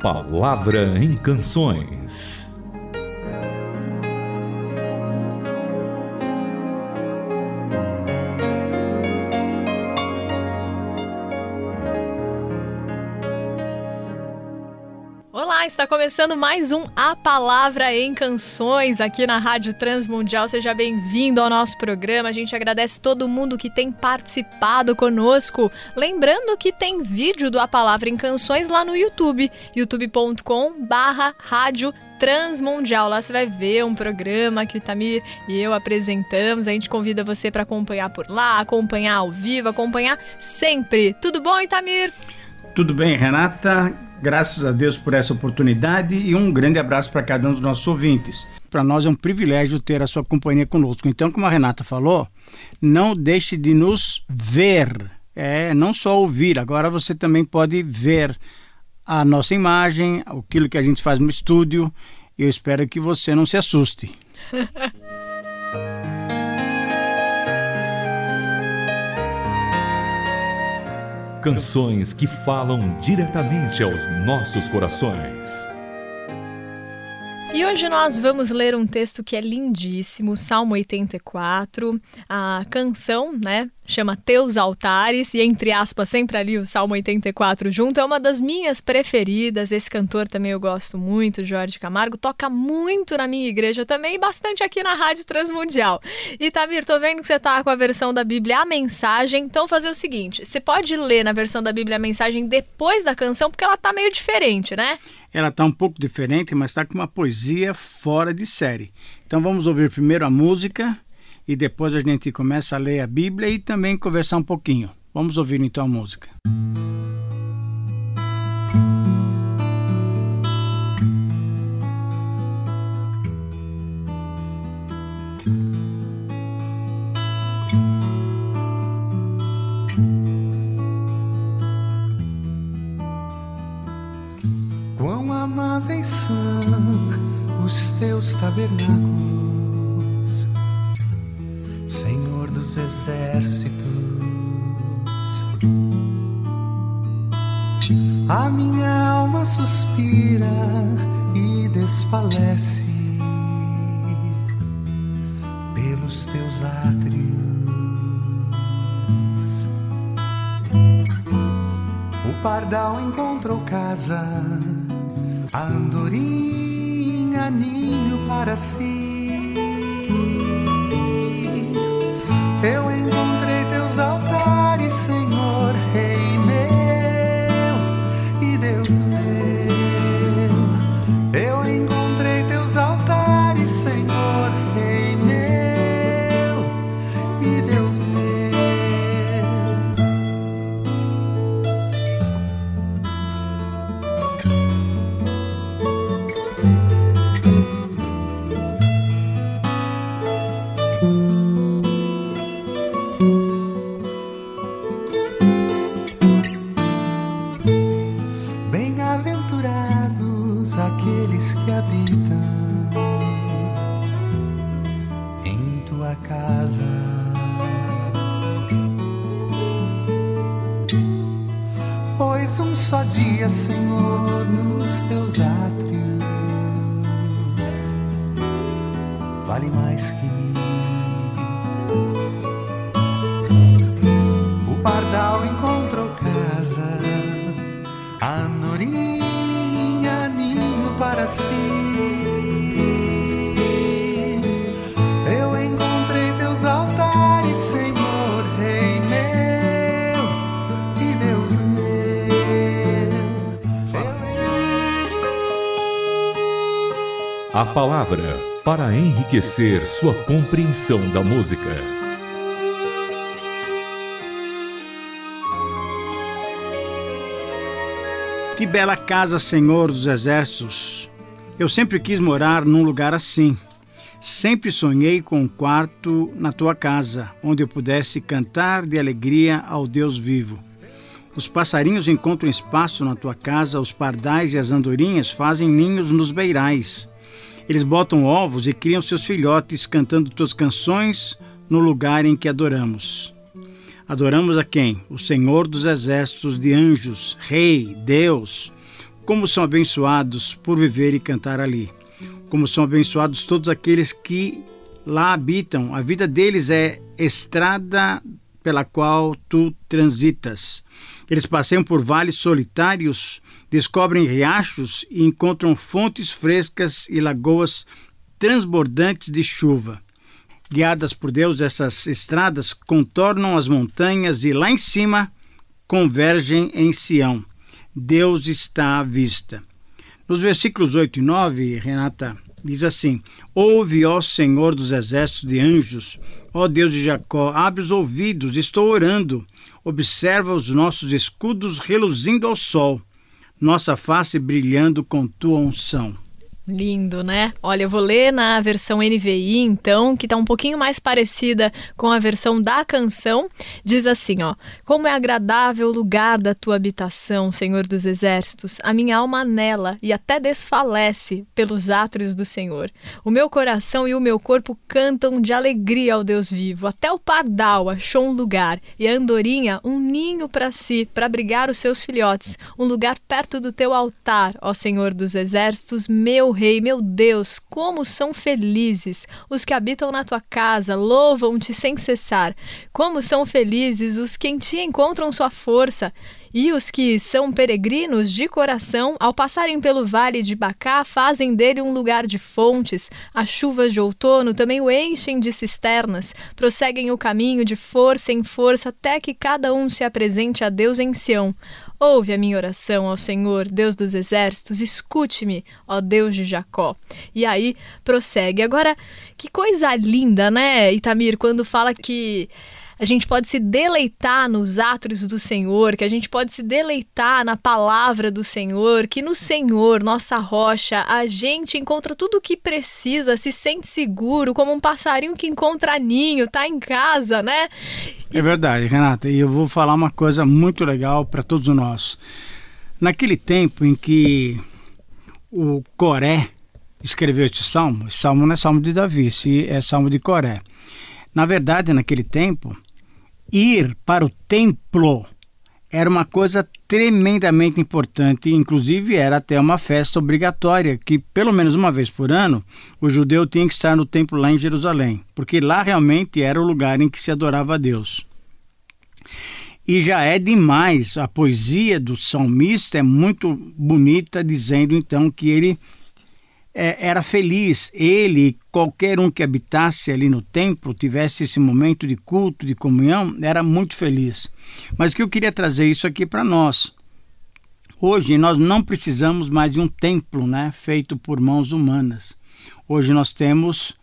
Palavra em Canções. Está começando mais um A Palavra em Canções aqui na Rádio Transmundial. Seja bem-vindo ao nosso programa. A gente agradece todo mundo que tem participado conosco. Lembrando que tem vídeo do A Palavra em Canções lá no YouTube, youtube.com/barra Rádio Transmundial. Lá você vai ver um programa que o Tamir e eu apresentamos. A gente convida você para acompanhar por lá, acompanhar ao vivo, acompanhar sempre. Tudo bom, Itamir? Tudo bem, Renata. Graças a Deus por essa oportunidade e um grande abraço para cada um dos nossos ouvintes. Para nós é um privilégio ter a sua companhia conosco. Então, como a Renata falou, não deixe de nos ver, é não só ouvir. Agora você também pode ver a nossa imagem, aquilo que a gente faz no estúdio. Eu espero que você não se assuste. Canções que falam diretamente aos nossos corações. E hoje nós vamos ler um texto que é lindíssimo, Salmo 84. A canção, né, chama Teus Altares e entre aspas sempre ali o Salmo 84 junto. É uma das minhas preferidas. Esse cantor também eu gosto muito, Jorge Camargo, toca muito na minha igreja também e bastante aqui na Rádio Transmundial. E Tamir, tô vendo que você tá com a versão da Bíblia a mensagem. Então fazer o seguinte, você pode ler na versão da Bíblia a mensagem depois da canção porque ela tá meio diferente, né? Ela está um pouco diferente, mas está com uma poesia fora de série. Então vamos ouvir primeiro a música e depois a gente começa a ler a Bíblia e também conversar um pouquinho. Vamos ouvir então a música. Quão tabernáculos, Senhor dos exércitos. A minha alma suspira e desfalece pelos teus átrios. O pardal encontrou casa a andorinha ninho para si. Aqueles que habitam em tua casa. Pois um só dia, Senhor, nos teus átrios vale mais que A palavra para enriquecer sua compreensão da música. Que bela casa, Senhor dos Exércitos! Eu sempre quis morar num lugar assim. Sempre sonhei com um quarto na tua casa, onde eu pudesse cantar de alegria ao Deus vivo. Os passarinhos encontram espaço na tua casa, os pardais e as andorinhas fazem ninhos nos beirais. Eles botam ovos e criam seus filhotes cantando tuas canções no lugar em que adoramos. Adoramos a quem? O Senhor dos exércitos de anjos, Rei, Deus. Como são abençoados por viver e cantar ali. Como são abençoados todos aqueles que lá habitam. A vida deles é estrada pela qual tu transitas. Eles passeiam por vales solitários, descobrem riachos e encontram fontes frescas e lagoas transbordantes de chuva. Guiadas por Deus, essas estradas contornam as montanhas e lá em cima convergem em Sião. Deus está à vista. Nos versículos 8 e 9, Renata diz assim: Ouve, ó Senhor dos exércitos de anjos, ó Deus de Jacó, abre os ouvidos, estou orando. Observa os nossos escudos reluzindo ao sol, nossa face brilhando com tua unção. Lindo, né? Olha, eu vou ler na versão NVI, então, que está um pouquinho mais parecida com a versão da canção. Diz assim, ó: Como é agradável o lugar da tua habitação, Senhor dos exércitos. A minha alma anela e até desfalece pelos átrios do Senhor. O meu coração e o meu corpo cantam de alegria ao Deus vivo. Até o pardal achou um lugar e a andorinha um ninho para si, para abrigar os seus filhotes, um lugar perto do teu altar, ó Senhor dos exércitos, meu Rei, meu Deus, como são felizes os que habitam na tua casa, louvam-te sem cessar. Como são felizes os que em ti encontram sua força. E os que são peregrinos de coração, ao passarem pelo vale de Bacá, fazem dele um lugar de fontes. As chuvas de outono também o enchem de cisternas, prosseguem o caminho de força em força até que cada um se apresente a Deus em Sião. Ouve a minha oração ao Senhor, Deus dos exércitos, escute-me, ó Deus de Jacó. E aí prossegue. Agora, que coisa linda, né, Itamir, quando fala que a gente pode se deleitar nos átrios do Senhor, que a gente pode se deleitar na palavra do Senhor, que no Senhor, nossa rocha, a gente encontra tudo o que precisa, se sente seguro, como um passarinho que encontra ninho, tá em casa, né? É verdade, Renata, e eu vou falar uma coisa muito legal para todos nós. Naquele tempo em que o Coré escreveu este salmo, esse salmo não é salmo de Davi, esse é salmo de Coré. Na verdade, naquele tempo, ir para o templo era uma coisa tremendamente importante, inclusive era até uma festa obrigatória, que pelo menos uma vez por ano o judeu tinha que estar no templo lá em Jerusalém, porque lá realmente era o lugar em que se adorava a Deus. E já é demais, a poesia do salmista é muito bonita, dizendo então que ele é, era feliz. Ele qualquer um que habitasse ali no templo, tivesse esse momento de culto, de comunhão, era muito feliz. Mas o que eu queria trazer isso aqui para nós. Hoje nós não precisamos mais de um templo né, feito por mãos humanas. Hoje nós temos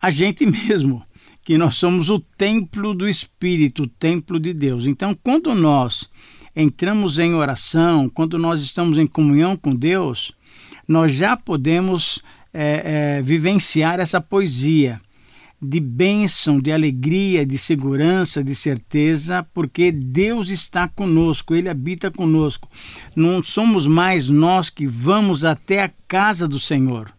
a gente mesmo, que nós somos o templo do Espírito, o templo de Deus. Então, quando nós entramos em oração, quando nós estamos em comunhão com Deus, nós já podemos é, é, vivenciar essa poesia de bênção, de alegria, de segurança, de certeza, porque Deus está conosco, Ele habita conosco. Não somos mais nós que vamos até a casa do Senhor,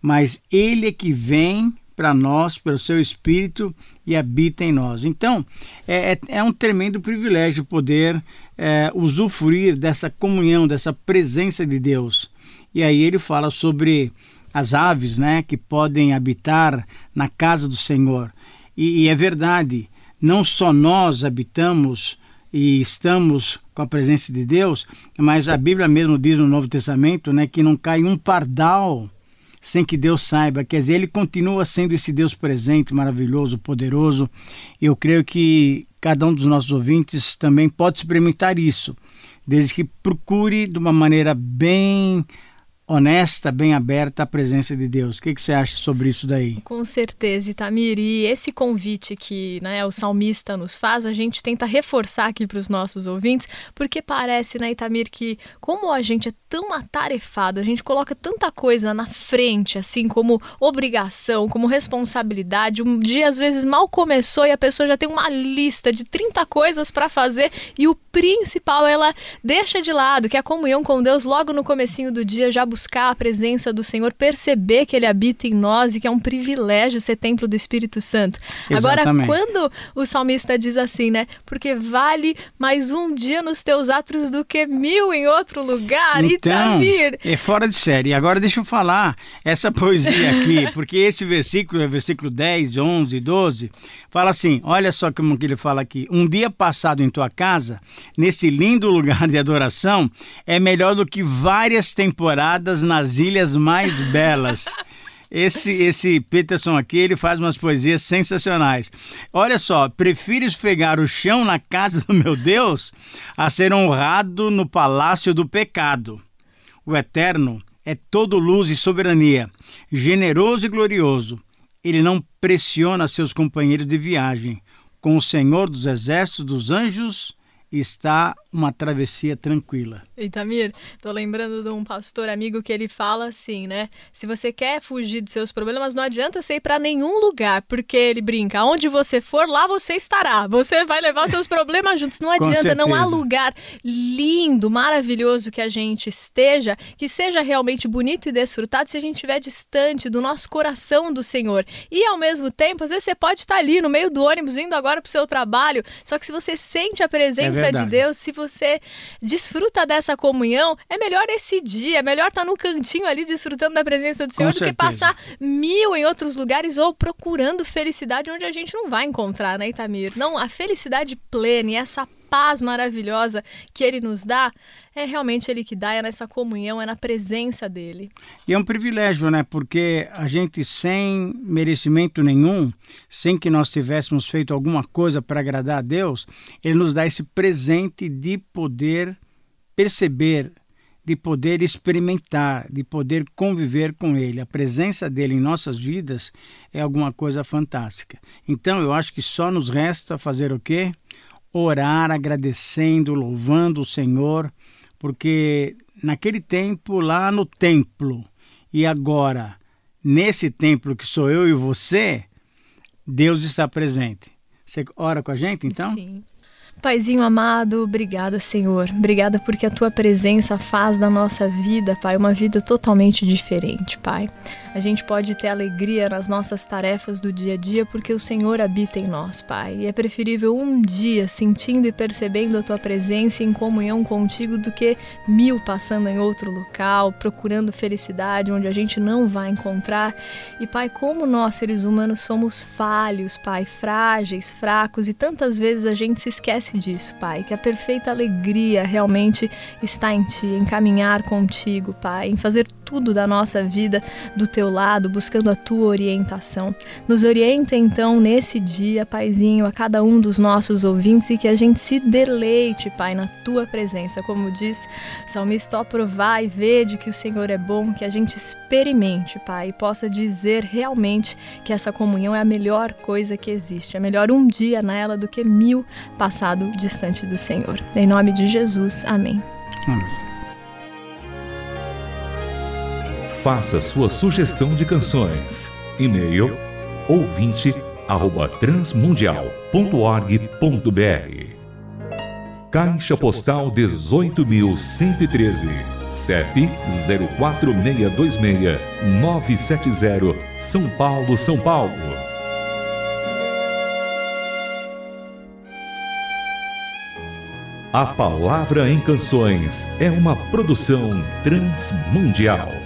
mas Ele é que vem para nós pelo seu Espírito e habita em nós. Então, é, é, é um tremendo privilégio poder é, usufruir dessa comunhão, dessa presença de Deus. E aí ele fala sobre as aves, né, que podem habitar na casa do Senhor. E, e é verdade, não só nós habitamos e estamos com a presença de Deus, mas a Bíblia mesmo diz no Novo Testamento, né, que não cai um pardal sem que Deus saiba. Quer dizer, ele continua sendo esse Deus presente, maravilhoso, poderoso. Eu creio que cada um dos nossos ouvintes também pode experimentar isso, desde que procure de uma maneira bem honesta, bem aberta à presença de Deus. O que, que você acha sobre isso daí? Com certeza, Itamir. E esse convite que né, o salmista nos faz, a gente tenta reforçar aqui para os nossos ouvintes, porque parece, né, Itamir, que como a gente é tão atarefado, a gente coloca tanta coisa na frente, assim, como obrigação, como responsabilidade. Um dia, às vezes, mal começou e a pessoa já tem uma lista de 30 coisas para fazer e o principal ela deixa de lado, que é a comunhão com Deus logo no comecinho do dia, já buscando buscar a presença do Senhor, perceber que Ele habita em nós e que é um privilégio ser templo do Espírito Santo. Exatamente. Agora, quando o salmista diz assim, né? Porque vale mais um dia nos teus atos do que mil em outro lugar. Então, Itamir. é fora de série. Agora deixa eu falar essa poesia aqui, porque esse versículo, é versículo 10, 11, 12, fala assim, olha só como que ele fala aqui. Um dia passado em tua casa, nesse lindo lugar de adoração, é melhor do que várias temporadas nas ilhas mais belas. Esse, esse Peterson aqui, ele faz umas poesias sensacionais. Olha só, prefiro esfregar o chão na casa do meu Deus a ser honrado no palácio do pecado. O Eterno é todo luz e soberania, generoso e glorioso. Ele não pressiona seus companheiros de viagem. Com o Senhor dos exércitos dos anjos está uma travessia tranquila. Itamir, tô lembrando de um pastor amigo que ele fala assim, né? Se você quer fugir dos seus problemas, não adianta você ir para nenhum lugar, porque ele brinca, aonde você for, lá você estará. Você vai levar seus problemas juntos. Não adianta, não há lugar lindo, maravilhoso que a gente esteja, que seja realmente bonito e desfrutado se a gente estiver distante do nosso coração do Senhor. E ao mesmo tempo, às vezes você pode estar ali no meio do ônibus indo agora pro seu trabalho, só que se você sente a presença de verdade. Deus, se você desfruta dessa comunhão, é melhor esse dia, é melhor estar no cantinho ali desfrutando da presença do Senhor do que passar mil em outros lugares ou procurando felicidade onde a gente não vai encontrar, né, Itamir? Não, a felicidade plena e essa paz maravilhosa que ele nos dá, é realmente ele que dá, é nessa comunhão, é na presença dele. E é um privilégio, né? Porque a gente, sem merecimento nenhum, sem que nós tivéssemos feito alguma coisa para agradar a Deus, Ele nos dá esse presente de poder perceber, de poder experimentar, de poder conviver com Ele. A presença dele em nossas vidas é alguma coisa fantástica. Então, eu acho que só nos resta fazer o quê? Orar agradecendo, louvando o Senhor, porque naquele tempo lá no templo e agora nesse templo que sou eu e você, Deus está presente. Você ora com a gente então? Sim. Paizinho amado, obrigada, Senhor. Obrigada porque a tua presença faz da nossa vida, Pai, uma vida totalmente diferente, Pai. A gente pode ter alegria nas nossas tarefas do dia a dia porque o Senhor habita em nós, Pai. E é preferível um dia sentindo e percebendo a tua presença em comunhão contigo do que mil passando em outro local, procurando felicidade onde a gente não vai encontrar. E, Pai, como nós, seres humanos, somos falhos, Pai, frágeis, fracos e tantas vezes a gente se esquece disso, Pai, que a perfeita alegria realmente está em Ti, em caminhar contigo, Pai, em fazer tudo da nossa vida do Teu lado, buscando a Tua orientação. Nos orienta então nesse dia, Paizinho, a cada um dos nossos ouvintes e que a gente se deleite, Pai, na Tua presença. Como diz salmista, ó, provar e vede que o Senhor é bom, que a gente experimente, Pai, e possa dizer realmente que essa comunhão é a melhor coisa que existe. É melhor um dia nela do que mil passado distante do Senhor. Em nome de Jesus, amém. Amém. Faça sua sugestão de canções. E-mail ouvinte@transmundial.org.br. Caixa Postal 18113, CEP 04626 970, São Paulo, São Paulo. A Palavra em Canções é uma produção transmundial.